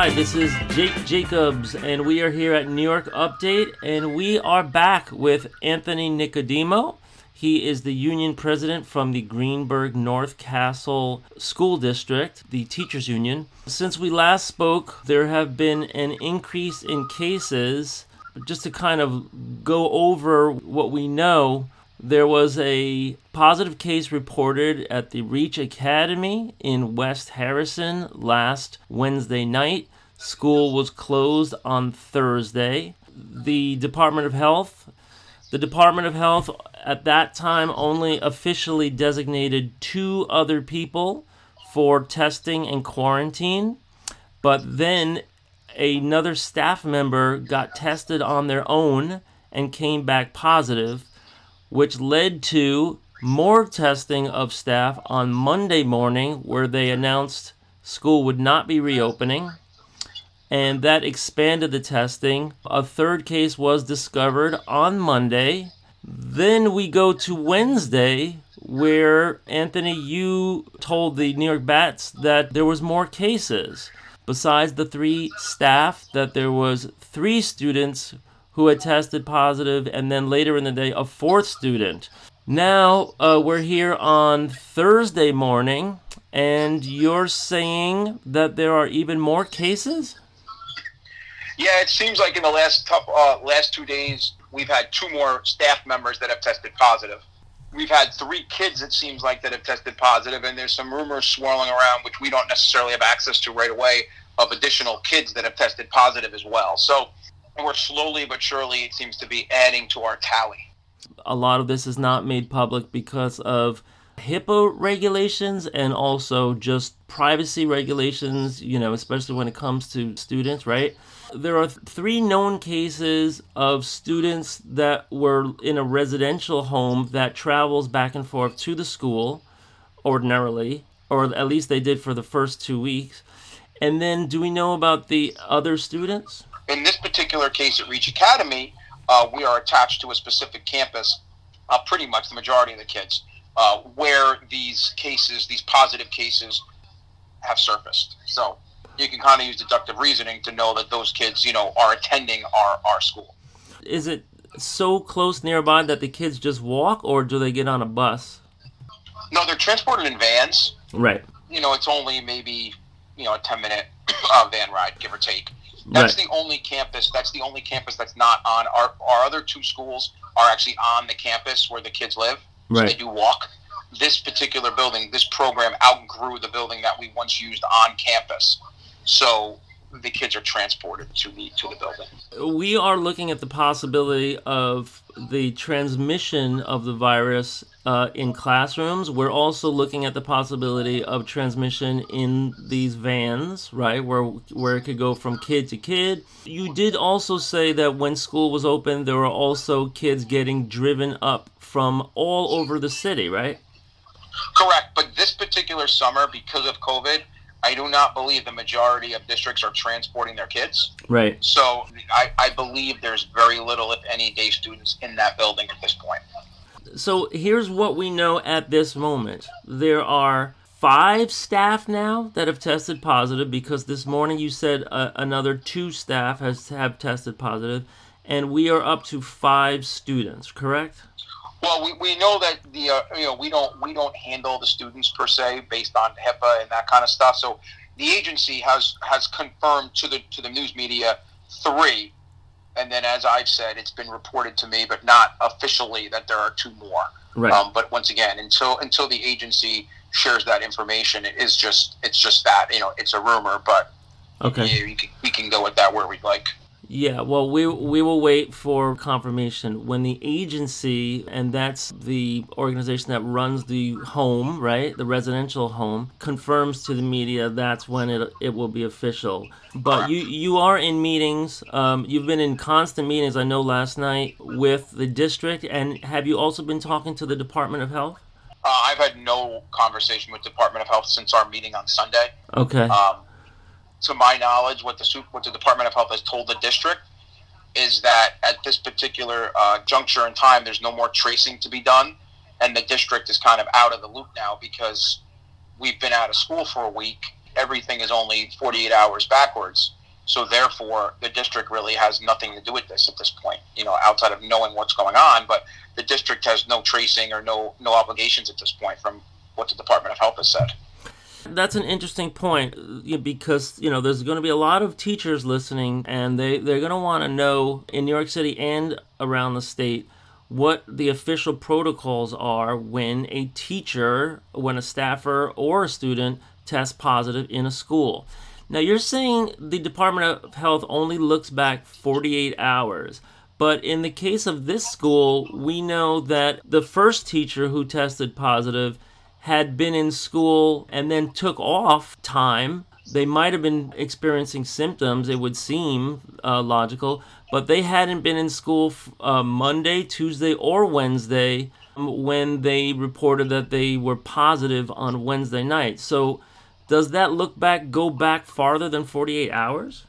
Hi, this is Jake Jacobs, and we are here at New York Update, and we are back with Anthony Nicodemo. He is the union president from the Greenburgh North Castle School District, the teachers union. Since we last spoke, there have been an increase in cases. Just to kind of go over what we know, there was a positive case reported at the Reach Academy in West Harrison last Wednesday night. School was closed on Thursday. The Department of Health the Department of Health at that time only officially designated two other people for testing and quarantine, but then another staff member got tested on their own and came back positive, which led to more testing of staff on Monday morning, where they announced school would not be reopening and that expanded the testing. A third case was discovered on Monday. Then we go to Wednesday, where Anthony, you told the New York Bats that there was more cases. Besides the three staff, that there was three students who had tested positive, and then later in the day, a fourth student. Now uh, we're here on Thursday morning, and you're saying that there are even more cases? Yeah, it seems like in the last couple, uh, last two days, we've had two more staff members that have tested positive. We've had three kids, it seems like, that have tested positive, and there's some rumors swirling around, which we don't necessarily have access to right away, of additional kids that have tested positive as well. So we're slowly but surely, it seems to be adding to our tally. A lot of this is not made public because of HIPAA regulations and also just privacy regulations, you know, especially when it comes to students, right? There are three known cases of students that were in a residential home that travels back and forth to the school ordinarily, or at least they did for the first two weeks. And then, do we know about the other students? In this particular case at Reach Academy, uh, we are attached to a specific campus, uh, pretty much the majority of the kids, uh, where these cases, these positive cases, have surfaced. So you can kind of use deductive reasoning to know that those kids, you know, are attending our, our school. Is it so close nearby that the kids just walk, or do they get on a bus? No, they're transported in vans. Right. You know, it's only maybe you know a ten minute uh, van ride, give or take. That's right. the only campus. That's the only campus that's not on our our other two schools are actually on the campus where the kids live. So right. they do walk. This particular building, this program outgrew the building that we once used on campus. So the kids are transported to the to the building. We are looking at the possibility of the transmission of the virus uh, in classrooms. We're also looking at the possibility of transmission in these vans, right, where where it could go from kid to kid. You did also say that when school was open, there were also kids getting driven up from all over the city, right? Correct, but this particular summer, because of COVID I do not believe the majority of districts are transporting their kids. Right. So I, I believe there's very little, if any, day students in that building at this point. So here's what we know at this moment there are five staff now that have tested positive because this morning you said uh, another two staff has have tested positive and we are up to five students correct well, we, we know that the uh, you know we don't we don't handle the students per se based on HIPAA and that kind of stuff. So the agency has has confirmed to the to the news media three, and then as I've said, it's been reported to me, but not officially that there are two more. Right. Um, but once again, until until the agency shares that information, it is just it's just that you know it's a rumor, but okay, we can, we can go with that where we'd like. Yeah, well, we we will wait for confirmation when the agency, and that's the organization that runs the home, right, the residential home, confirms to the media. That's when it it will be official. But you you are in meetings. Um, you've been in constant meetings. I know last night with the district, and have you also been talking to the Department of Health? Uh, I've had no conversation with Department of Health since our meeting on Sunday. Okay. Um, to my knowledge, what the what the Department of Health has told the district is that at this particular uh, juncture in time, there's no more tracing to be done, and the district is kind of out of the loop now because we've been out of school for a week, everything is only 48 hours backwards. So therefore, the district really has nothing to do with this at this point. You know, outside of knowing what's going on, but the district has no tracing or no no obligations at this point from what the Department of Health has said. That's an interesting point because you know there's going to be a lot of teachers listening, and they they're going to want to know in New York City and around the state what the official protocols are when a teacher, when a staffer or a student tests positive in a school. Now you're saying the Department of Health only looks back 48 hours. But in the case of this school, we know that the first teacher who tested positive had been in school and then took off time. They might have been experiencing symptoms, it would seem uh, logical, but they hadn't been in school uh, Monday, Tuesday, or Wednesday when they reported that they were positive on Wednesday night. So, does that look back go back farther than 48 hours?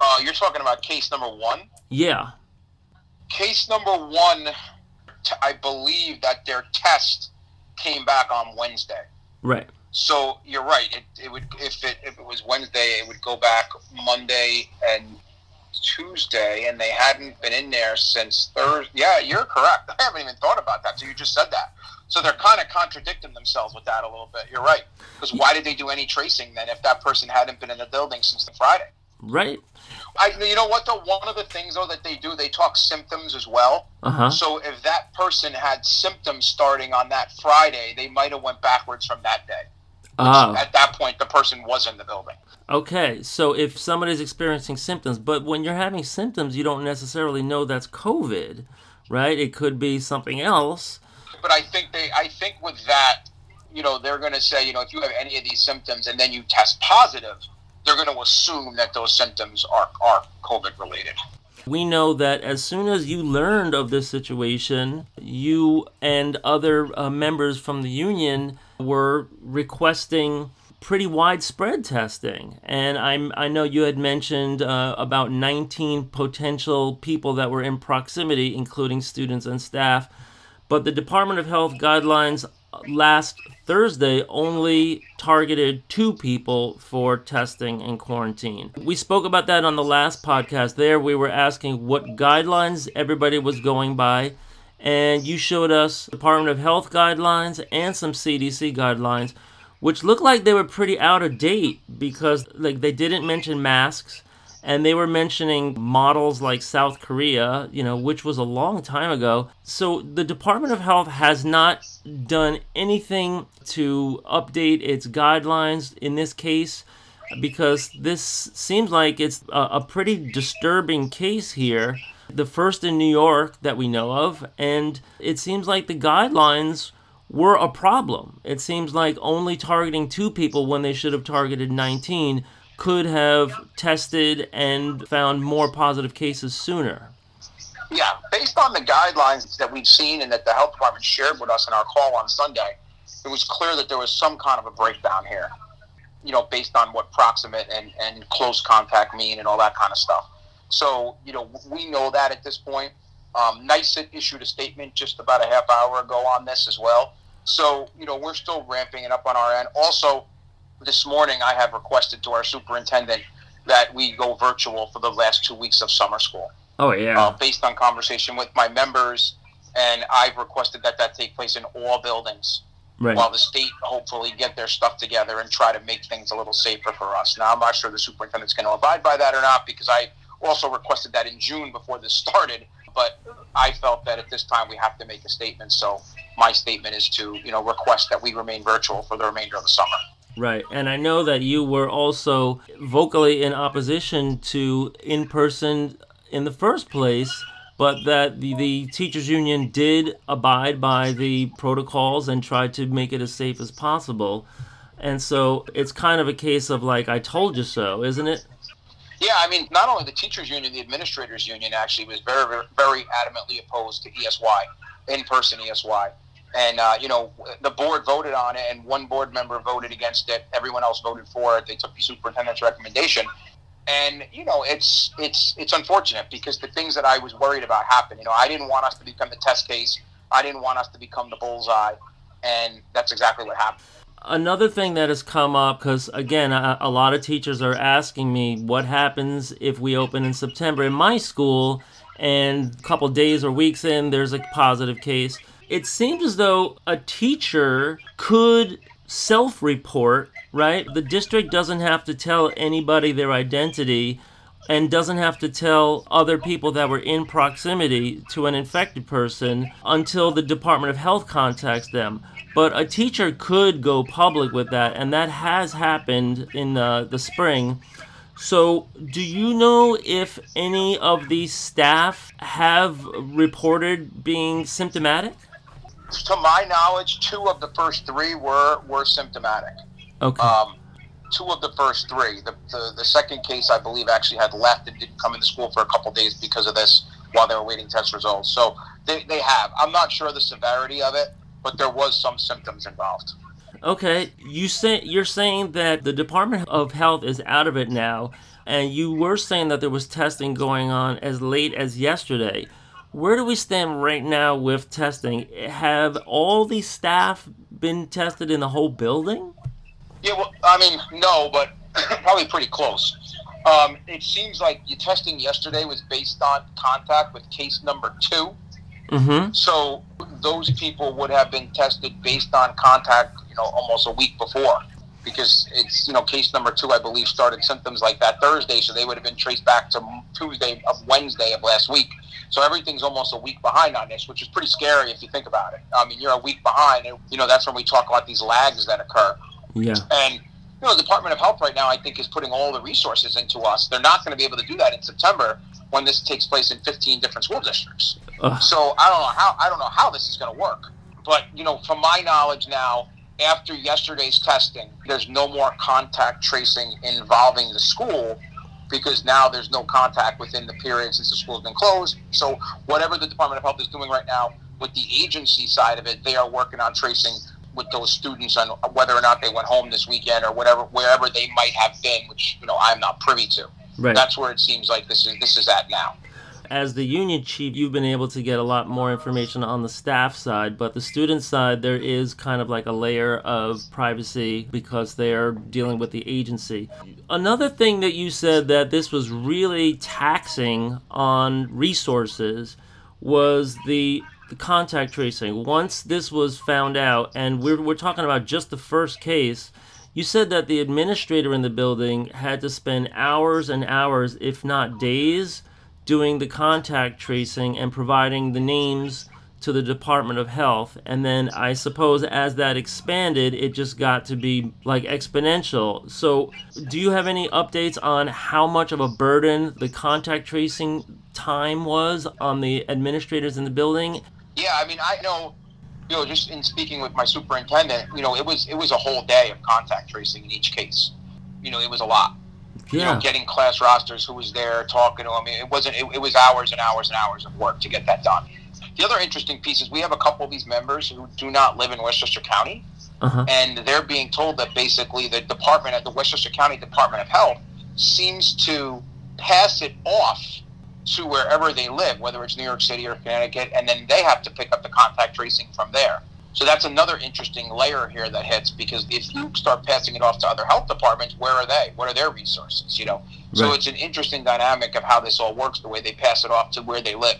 Uh, you're talking about case number one? Yeah. Case number one, I believe that their test came back on Wednesday. Right. So you're right. It, it would if it if it was Wednesday, it would go back Monday and Tuesday, and they hadn't been in there since Thursday. Yeah, you're correct. I haven't even thought about that. So you just said that. So they're kind of contradicting themselves with that a little bit. You're right. Because why did they do any tracing then if that person hadn't been in the building since the Friday? Right. I, you know what though? One of the things though that they do, they talk symptoms as well. Uh-huh. So if that person had symptoms starting on that Friday, they might have went backwards from that day. Oh. At that point, the person was in the building. Okay, so if somebody's experiencing symptoms, but when you're having symptoms, you don't necessarily know that's COVID, right? It could be something else. But I think they, I think with that, you know, they're going to say, you know, if you have any of these symptoms and then you test positive, they're going to assume that those symptoms are, are COVID related. We know that as soon as you learned of this situation, you and other uh, members from the union were requesting pretty widespread testing. And I'm, I know you had mentioned uh, about 19 potential people that were in proximity, including students and staff. But the Department of Health guidelines last Thursday only targeted two people for testing and quarantine. We spoke about that on the last podcast. There, we were asking what guidelines everybody was going by, and you showed us Department of Health guidelines and some CDC guidelines, which looked like they were pretty out of date because like they didn't mention masks and they were mentioning models like South Korea, you know, which was a long time ago. So the Department of Health has not done anything to update its guidelines in this case because this seems like it's a, a pretty disturbing case here. The first in New York that we know of, and it seems like the guidelines were a problem. It seems like only targeting two people when they should have targeted 19 could have tested and found more positive cases sooner. Yeah, based on the guidelines that we've seen and that the health department shared with us in our call on Sunday, it was clear that there was some kind of a breakdown here. You know, based on what proximate and, and close contact mean and all that kind of stuff. So, you know, we know that at this point. Um, NYSUT issued a statement just about a half hour ago on this as well. So, you know, we're still ramping it up on our end. Also, this morning I have requested to our superintendent that we go virtual for the last two weeks of summer school. Oh yeah. Uh, based on conversation with my members, and I've requested that that take place in all buildings. Right. While the state hopefully get their stuff together and try to make things a little safer for us. Now I'm not sure the superintendent's going to abide by that or not because I also requested that in June before this started. But I felt that at this time we have to make a statement. So my statement is to you know request that we remain virtual for the remainder of the summer. Right. And I know that you were also vocally in opposition to in person in the first place, but that the, the teachers union did abide by the protocols and tried to make it as safe as possible. And so it's kind of a case of like, I told you so, isn't it? Yeah, I mean, not only the teachers union, the administrators union actually was very, very, adamantly opposed to ESY, in person ESY and uh, you know the board voted on it, and one board member voted against it. Everyone else voted for it. They took the superintendent's recommendation, and you know it's it's it's unfortunate because the things that I was worried about happened. You know, I didn't want us to become the test case. I didn't want us to become the bullseye, and that's exactly what happened. another thing that has come up because again a, a, lot of teachers are asking me what happens if we open in september in my school and a couple days or weeks in there's a positive case it seems as though a teacher could self-report right the district doesn't have to tell anybody their identity and doesn't have to tell other people that were in proximity to an infected person until the Department of Health contacts them. But a teacher could go public with that, and that has happened in uh, the spring. So, do you know if any of these staff have reported being symptomatic? To my knowledge, two of the first three were were symptomatic. Okay. Um, two of the first three. The, the, the second case, I believe, actually had left and didn't come into school for a couple days because of this while they were waiting test results. So they, they have. I'm not sure the severity of it, but there was some symptoms involved. Okay, you say you're saying that the Department of Health is out of it now, and you were saying that there was testing going on as late as yesterday. Where do we stand right now with testing? Have all the staff been tested in the whole building? Yeah, well, I mean, no, but probably pretty close. Um, it seems like your testing yesterday was based on contact with case number 2 mm-hmm. So those people would have been tested based on contact, you know, almost a week before, because it's you know case number two, I believe, started symptoms like that Thursday, so they would have been traced back to Tuesday of Wednesday of last week. So everything's almost a week behind on this, which is pretty scary if you think about it. I mean, you're a week behind, and you know that's when we talk about these lags that occur. Yeah. And you know, the Department of Health right now, I think, is putting all the resources into us. They're not going to be able to do that in September when this takes place in 15 different school districts. Ugh. So I don't know how I don't know how this is going to work. But you know, from my knowledge now, after yesterday's testing, there's no more contact tracing involving the school because now there's no contact within the period since the school's been closed. So whatever the Department of Health is doing right now with the agency side of it, they are working on tracing with those students on whether or not they went home this weekend or whatever wherever they might have been, which you know I'm not privy to. Right. That's where it seems like this is this is at now. As the union chief, you've been able to get a lot more information on the staff side, but the student side, there is kind of like a layer of privacy because they are dealing with the agency. Another thing that you said that this was really taxing on resources was the the contact tracing. Once this was found out, and we're, we're talking about just the first case, you said that the administrator in the building had to spend hours and hours, if not days, doing the contact tracing and providing the names to the Department of Health. And then I suppose as that expanded, it just got to be like exponential. So, do you have any updates on how much of a burden the contact tracing time was on the administrators in the building? Yeah, I mean, I know, you know, just in speaking with my superintendent, you know, it was it was a whole day of contact tracing in each case. You know, it was a lot. Yeah. You know, getting class rosters, who was there, talking to them. I mean, it wasn't. It, it was hours and hours and hours of work to get that done. The other interesting piece is we have a couple of these members who do not live in Westchester County, uh-huh. and they're being told that basically the department at the Westchester County Department of Health seems to pass it off to wherever they live, whether it's New York City or Connecticut, and then they have to pick up the contact tracing from there. So that's another interesting layer here that hits because if you start passing it off to other health departments, where are they? What are their resources? You know, so it's an interesting dynamic of how this all works, the way they pass it off to where they live.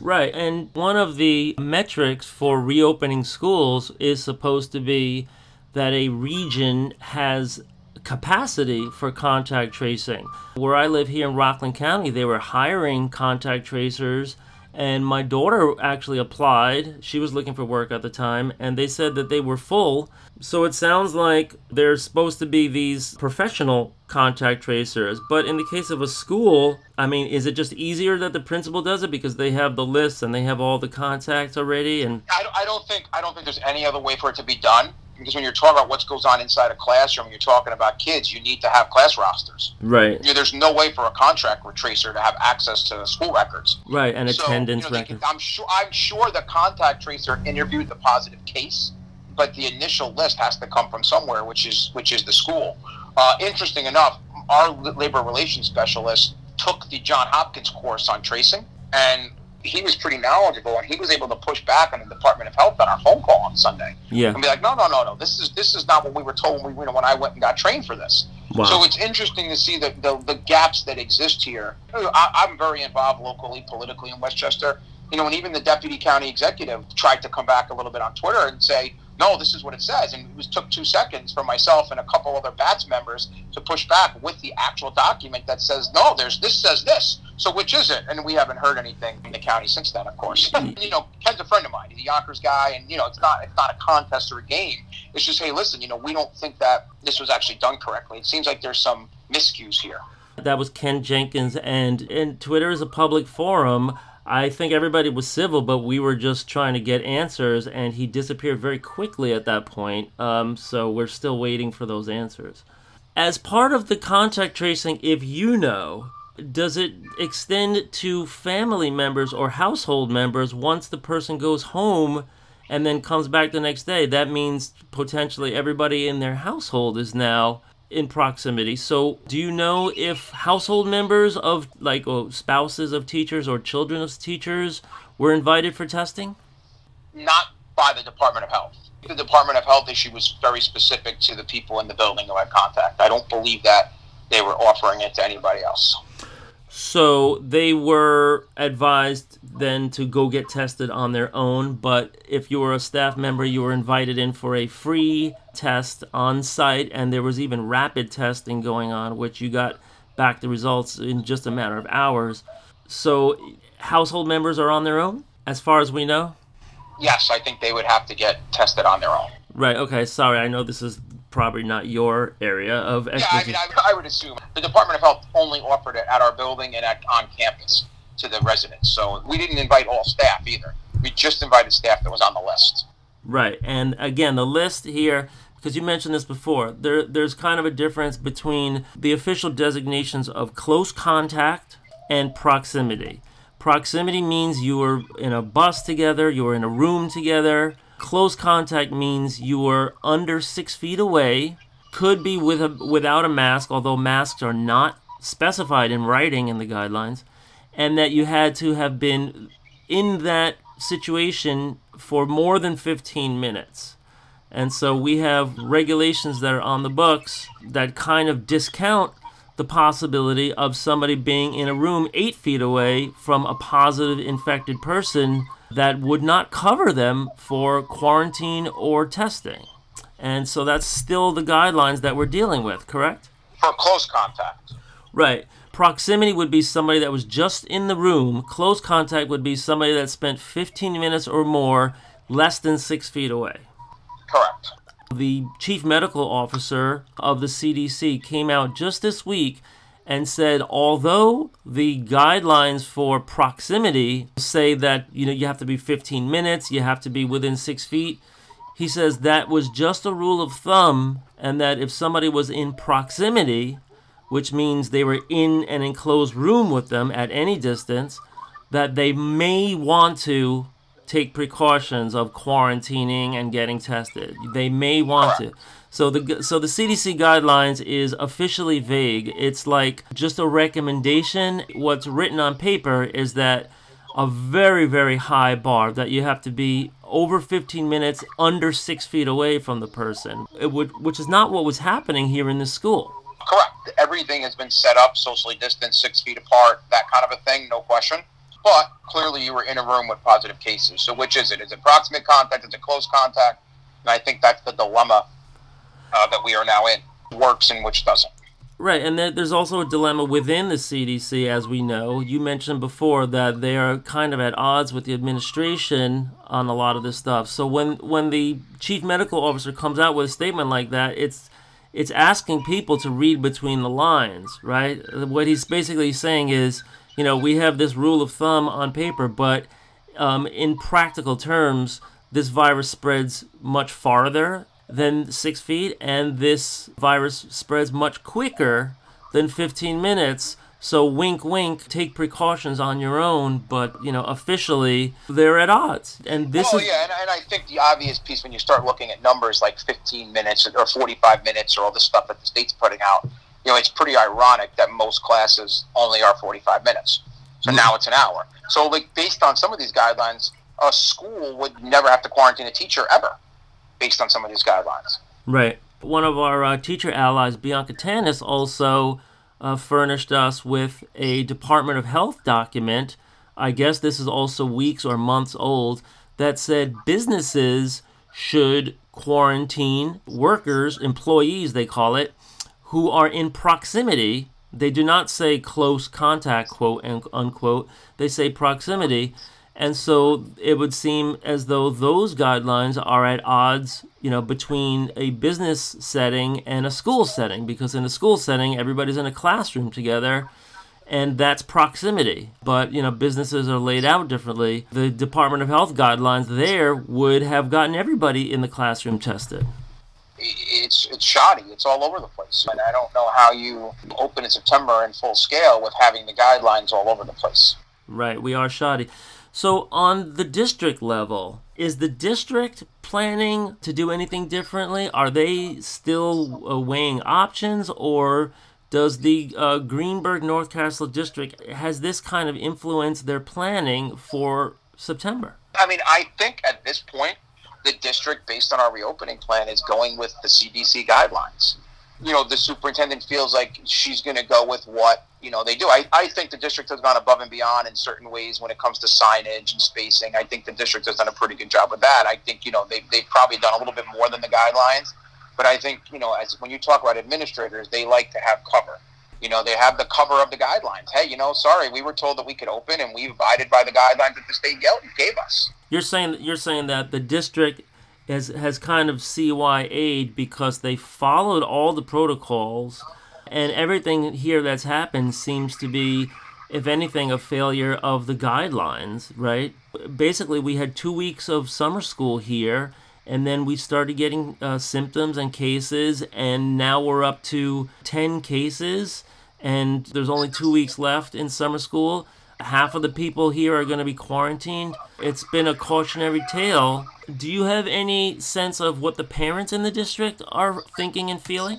Right, and one of the metrics for reopening schools is supposed to be that a region has capacity for contact tracing. Where I live here in Rockland County, they were hiring contact tracers, and my daughter actually applied. She was looking for work at the time, and they said that they were full. So it sounds like there's supposed to be these professional contact tracers. But in the case of a school, I mean, is it just easier that the principal does it because they have the lists and they have all the contacts already? And I, I don't think I don't think there's any other way for it to be done because when you're talking about what goes on inside a classroom, you're talking about kids. You need to have class rosters. Right. You know, there's no way for a contract tracer to have access to school records. Right, and so, attendance you know, records. I'm sure. I'm sure the contact tracer interviewed the positive case, but the initial list has to come from somewhere, which is which is the school. Uh, interesting enough, our labor relations specialist took the John Hopkins course on tracing, and he was pretty knowledgeable, and he was able to push back on the Department of Health on our phone call on Sunday. Yeah. And be like, no, no, no, no. This is this is not what we were told when we you know, when I went and got trained for this. Wow. So it's interesting to see the, the, the gaps that exist here. I, I'm very involved locally, politically in Westchester. You know, and even the deputy county executive tried to come back a little bit on Twitter and say, no, this is what it says. And it was, took two seconds for myself and a couple other BATS members to push back with the actual document that says, no, there's this says this. So which is it? And we haven't heard anything in the county since then, of course. Hmm. you know, Ken's a friend of mine. He's a Yonkers guy, and you know, it's not it's not a contest or a game. It's just, hey, listen, you know, we don't think that this was actually done correctly. It seems like there's some miscues here. That was Ken Jenkins, and and Twitter is a public forum. I think everybody was civil, but we were just trying to get answers, and he disappeared very quickly at that point. Um, so we're still waiting for those answers. As part of the contact tracing, if you know, does it extend to family members or household members once the person goes home and then comes back the next day? That means potentially everybody in their household is now in proximity. So, do you know if household members of like spouses of teachers or children of teachers were invited for testing? Not by the Department of Health. The Department of Health issue was very specific to the people in the building who had contact. I don't believe that they were offering it to anybody else. So they were advised then to go get tested on their own, but if you were a staff member, you were invited in for a free test on site, and there was even rapid testing going on, which you got back the results in just a matter of hours. So household members are on their own, as far as we know? Yes, I think they would have to get tested on their own. Right, okay, sorry, I know this is probably not your area of expertise. Yeah, I mean, I, I, would assume the Department of Health only offered it at our building and at, on campus to the residents. So we didn't invite all staff either. We just invited staff that was on the list. Right, and again, the list here, because you mentioned this before, there there's kind of a difference between the official designations of close contact and proximity. Proximity means you were in a bus together, you were in a room together Close contact means you were under six feet away, could be with a, without a mask, although masks are not specified in writing in the guidelines, and that you had to have been in that situation for more than 15 minutes. And so we have regulations that are on the books that kind of discount the possibility of somebody being in a room eight feet away from a positive infected person that would not cover them for quarantine or testing. And so that's still the guidelines that we're dealing with, correct? For close contact. Right. Proximity would be somebody that was just in the room. Close contact would be somebody that spent 15 minutes or more less than six feet away. Correct. The chief medical officer of the CDC came out just this week and said although the guidelines for proximity say that you know you have to be 15 minutes you have to be within six feet he says that was just a rule of thumb and that if somebody was in proximity which means they were in an enclosed room with them at any distance that they may want to take precautions of quarantining and getting tested they may want to so the so the CDC guidelines is officially vague. It's like just a recommendation. What's written on paper is that a very very high bar that you have to be over 15 minutes under six feet away from the person. It would, which is not what was happening here in the school. Correct. Everything has been set up socially distanced, six feet apart, that kind of a thing. No question. But clearly, you were in a room with positive cases. So, which is it? Is it proximate contact? Is it close contact? And I think that's the dilemma uh, that we are now in works and which doesn't. Right, and there's also a dilemma within the CDC, as we know. You mentioned before that they are kind of at odds with the administration on a lot of this stuff. So when when the chief medical officer comes out with a statement like that, it's it's asking people to read between the lines, right? What he's basically saying is, you know, we have this rule of thumb on paper, but um, in practical terms, this virus spreads much farther than six feet, and this virus spreads much quicker than 15 minutes. So wink, wink. Take precautions on your own, but you know officially they're at odds. And this well, is yeah, and, and I think the obvious piece when you start looking at numbers like 15 minutes or 45 minutes or all the stuff that the state's putting out, you know, it's pretty ironic that most classes only are 45 minutes. So now it's an hour. So like based on some of these guidelines, a school would never have to quarantine a teacher ever, based on some of these guidelines. Right. One of our uh, teacher allies, Bianca Tanis, also uh, furnished us with a Department of Health document. I guess this is also weeks or months old that said businesses should quarantine workers, employees, they call it, who are in proximity. They do not say close contact, quote unquote. They say proximity. And so it would seem as though those guidelines are at odds, you know, between a business setting and a school setting, because in a school setting, everybody's in a classroom together and that's proximity. But you know, businesses are laid out differently. The Department of Health guidelines there would have gotten everybody in the classroom tested. It's it's shoddy. It's all over the place, and I don't know how you open in September in full scale with having the guidelines all over the place. Right, we are shoddy. So on the district level, is the district planning to do anything differently? Are they still uh, weighing options, or does the uh, Greenburgh North Castle district has this kind of influence their planning for September? I mean, I think at this point, the district, based on our reopening plan, is going with the CDC guidelines. You know, the superintendent feels like she's going to go with what you know they do. I, I think the district has gone above and beyond in certain ways when it comes to signage and spacing. I think the district has done a pretty good job with that. I think you know they they've probably done a little bit more than the guidelines but I think you know, as when you talk about administrators, they like to have cover. You know, they have the cover of the guidelines. Hey, you know, sorry, we were told that we could open, and we abided by the guidelines that the state gave us. You're saying you're saying that the district has has kind of CYA'd because they followed all the protocols, and everything here that's happened seems to be if anything, a failure of the guidelines, right? Basically, we had two weeks of summer school here, and then we started getting uh, symptoms and cases and now we're up to 10 cases and there's only two weeks left in summer school half of the people here are going to be quarantined it's been a cautionary tale do you have any sense of what the parents in the district are thinking and feeling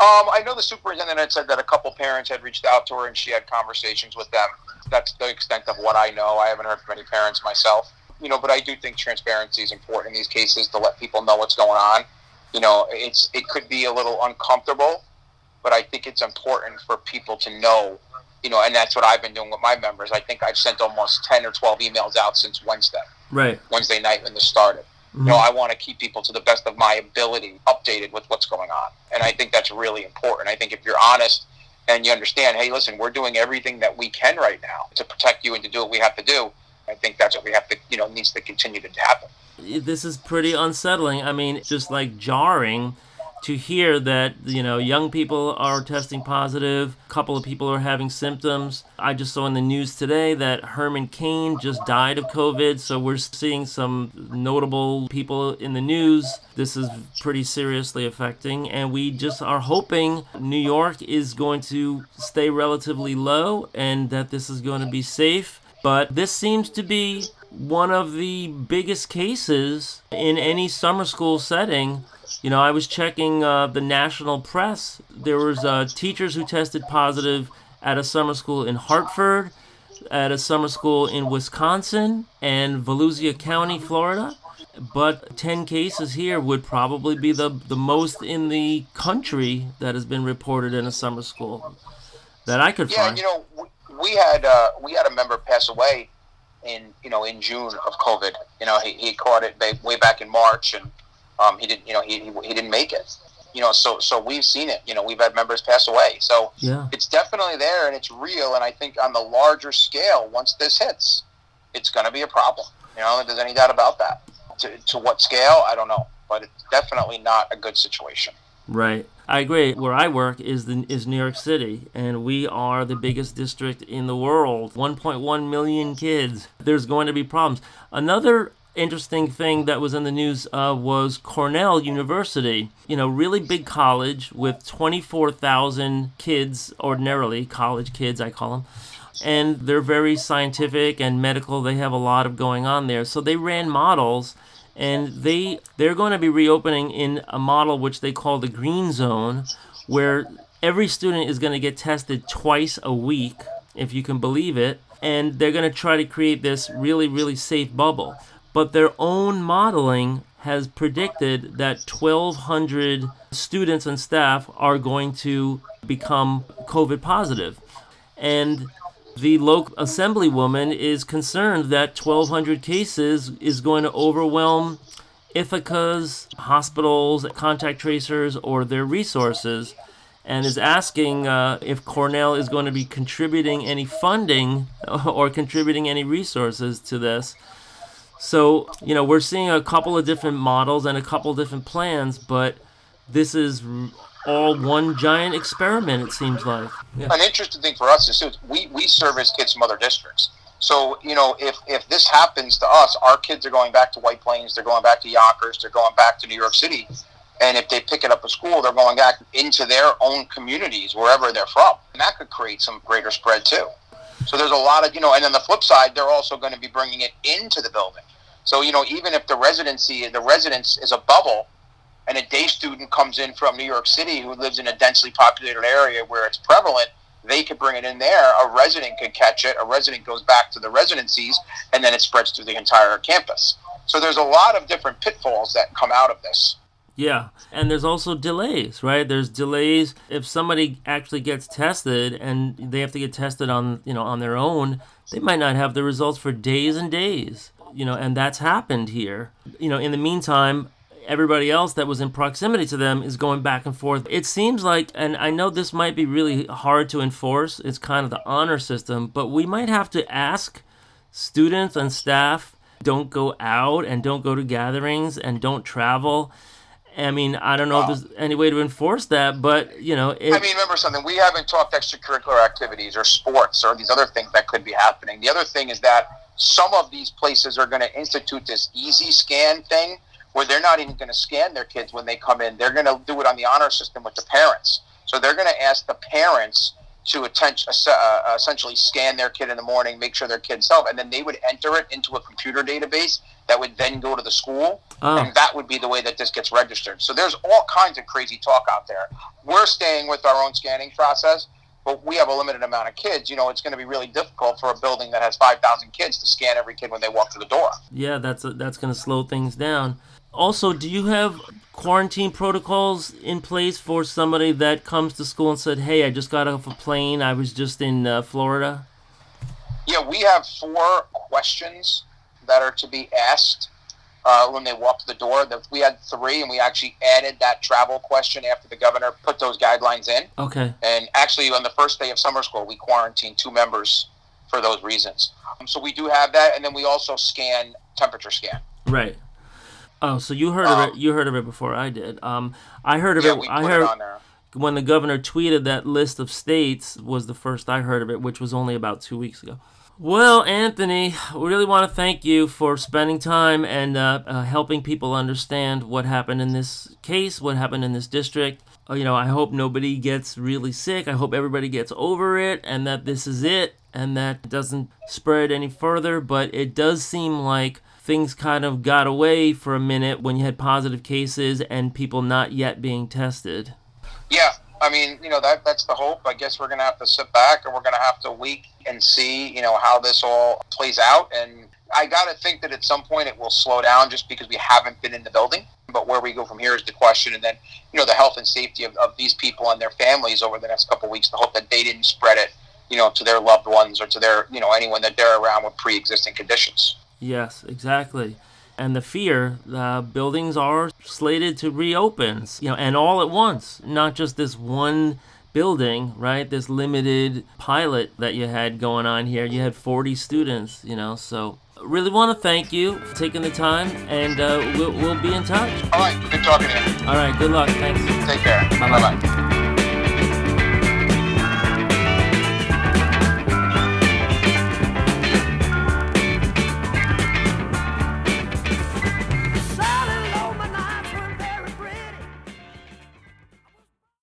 um, I know the superintendent had said that a couple parents had reached out to her and she had conversations with them. That's the extent of what I know. I haven't heard from any parents myself you know, but I do think transparency is important in these cases to let people know what's going on. You know, it's it could be a little uncomfortable, but I think it's important for people to know. You know, and that's what I've been doing with my members. I think I've sent almost ten or twelve emails out since Wednesday. Right. Wednesday night when this started. Mm-hmm. You know, I want to keep people to the best of my ability updated with what's going on, and I think that's really important. I think if you're honest and you understand, hey, listen, we're doing everything that we can right now to protect you and to do what we have to do I think that's what we have to, you know, needs to continue to happen. This is pretty unsettling. I mean, just like jarring to hear that you know young people are testing positive a couple of people are having symptoms i just saw in the news today that herman cain just died of covid so we're seeing some notable people in the news this is pretty seriously affecting and we just are hoping new york is going to stay relatively low and that this is going to be safe but this seems to be one of the biggest cases in any summer school setting. You know, I was checking uh, the national press. There was uh, teachers who tested positive at a summer school in Hartford, at a summer school in Wisconsin, and Volusia County, Florida. But 10 cases here would probably be the, the most in the country that has been reported in a summer school that I could yeah, find. Yeah, you know, we had uh, we had a member pass away in you know in June of COVID. You know, he, he caught it way back in March, and um, he didn't you know he, he, he didn't make it. You know, so so we've seen it. You know, we've had members pass away. So yeah. it's definitely there and it's real. And I think on the larger scale, once this hits, it's going to be a problem. You know, there's any doubt about that. To, to what scale, I don't know, but it's definitely not a good situation. Right. I agree. Where I work is the, is New York City, and we are the biggest district in the world. 1.1 million kids. There's going to be problems. Another interesting thing that was in the news uh, was Cornell University. You know, really big college with 24,000 kids, ordinarily college kids, I call them. And they're very scientific and medical. They have a lot of going on there. So they ran models and they they're going to be reopening in a model which they call the green zone where every student is going to get tested twice a week if you can believe it and they're going to try to create this really, really safe bubble. But their own modeling has predicted that 1,200 students and staff are going to become COVID positive. And the local assemblywoman is concerned that 1,200 cases is going to overwhelm Ithaca's hospitals, contact tracers, or their resources, and is asking uh, if Cornell is going to be contributing any funding or contributing any resources to this. So, you know, we're seeing a couple of different models and a couple of different plans, but this is all one giant experiment, it seems like. Yeah. An interesting thing for us is too, we, we service kids from other districts. So, you know, if, if this happens to us, our kids are going back to White Plains, they're going back to Yonkers, they're going back to New York City. And if they pick it up at school, they're going back into their own communities, wherever they're from. And that could create some greater spread, too. So there's a lot of, you know, and on the flip side, they're also going to be bringing it into the building. So, you know, even if the residency, the residence is a bubble, and a day student comes in from New York City who lives in a densely populated area where it's prevalent, they could bring it in there. A resident could catch it. A resident goes back to the residencies, and then it spreads through the entire campus. So there's a lot of different pitfalls that come out of this. Yeah, and there's also delays, right? There's delays if somebody actually gets tested and they have to get tested on, you know, on their own, they might not have the results for days and days. You know, and that's happened here. You know, in the meantime, everybody else that was in proximity to them is going back and forth. It seems like, and I know this might be really hard to enforce, it's kind of the honor system, but we might have to ask students and staff don't go out and don't go to gatherings and don't travel. I mean, I don't know if there's any way to enforce that, but you know. It, I mean, remember something. We haven't talked extracurricular activities or sports or these other things that could be happening. The other thing is that some of these places are going to institute this easy scan thing, where they're not even going to scan their kids when they come in. They're going to do it on the honor system with the parents. So they're going to ask the parents to attend, uh, uh, essentially scan their kid in the morning, make sure their kid's healthy, and then they would enter it into a computer database that would then go to the school, oh. and that would be the way that this gets registered. So there's all kinds of crazy talk out there. We're staying with our own scanning process, but we have a limited amount of kids. You know, it's going to be really difficult for a building that has 5,000 kids to scan every kid when they walk through the door. Yeah, that's a, that's going to slow things down. Also, do you have quarantine protocols in place for somebody that comes to school and said, "Hey, I just got off a plane. I was just in uh, Florida." Yeah, we have four questions that are to be asked uh, when they walk the door. We had three, and we actually added that travel question after the governor put those guidelines in. Okay. And actually, on the first day of summer school, we quarantined two members for those reasons. Um, so we do have that, and then we also scan temperature scan. Right. Oh, so you heard um, of it? You heard of it before I did. Um, I heard of yeah, it. I heard it when the governor tweeted that list of states was the first I heard of it, which was only about two weeks ago. Well, Anthony, we really want to thank you for spending time and uh, uh, helping people understand what happened in this case, what happened in this district. Uh, you know, I hope nobody gets really sick. I hope everybody gets over it and that this is it and that doesn't spread any further. But it does seem like things kind of got away for a minute when you had positive cases and people not yet being tested. Yeah, I mean, you know, that that's the hope. I guess we're going to have to sit back and we're going to have to wait and see, you know, how this all plays out. And I got to think that at some point it will slow down just because we haven't been in the building. But where we go from here is the question. And then, you know, the health and safety of, of these people and their families over the next couple of weeks, the hope that they didn't spread it, you know, to their loved ones or to their, you know, anyone that they're around with pre existing conditions. Yes, exactly. And the fear, uh, buildings are slated to reopen, you know, and all at once, not just this one building, right? This limited pilot that you had going on here. You had 40 students, you know, so really want to thank you for taking the time, and uh, we'll, we'll be in touch. All right, good talking to you. All right, good luck. Thanks. Take care. Bye bye.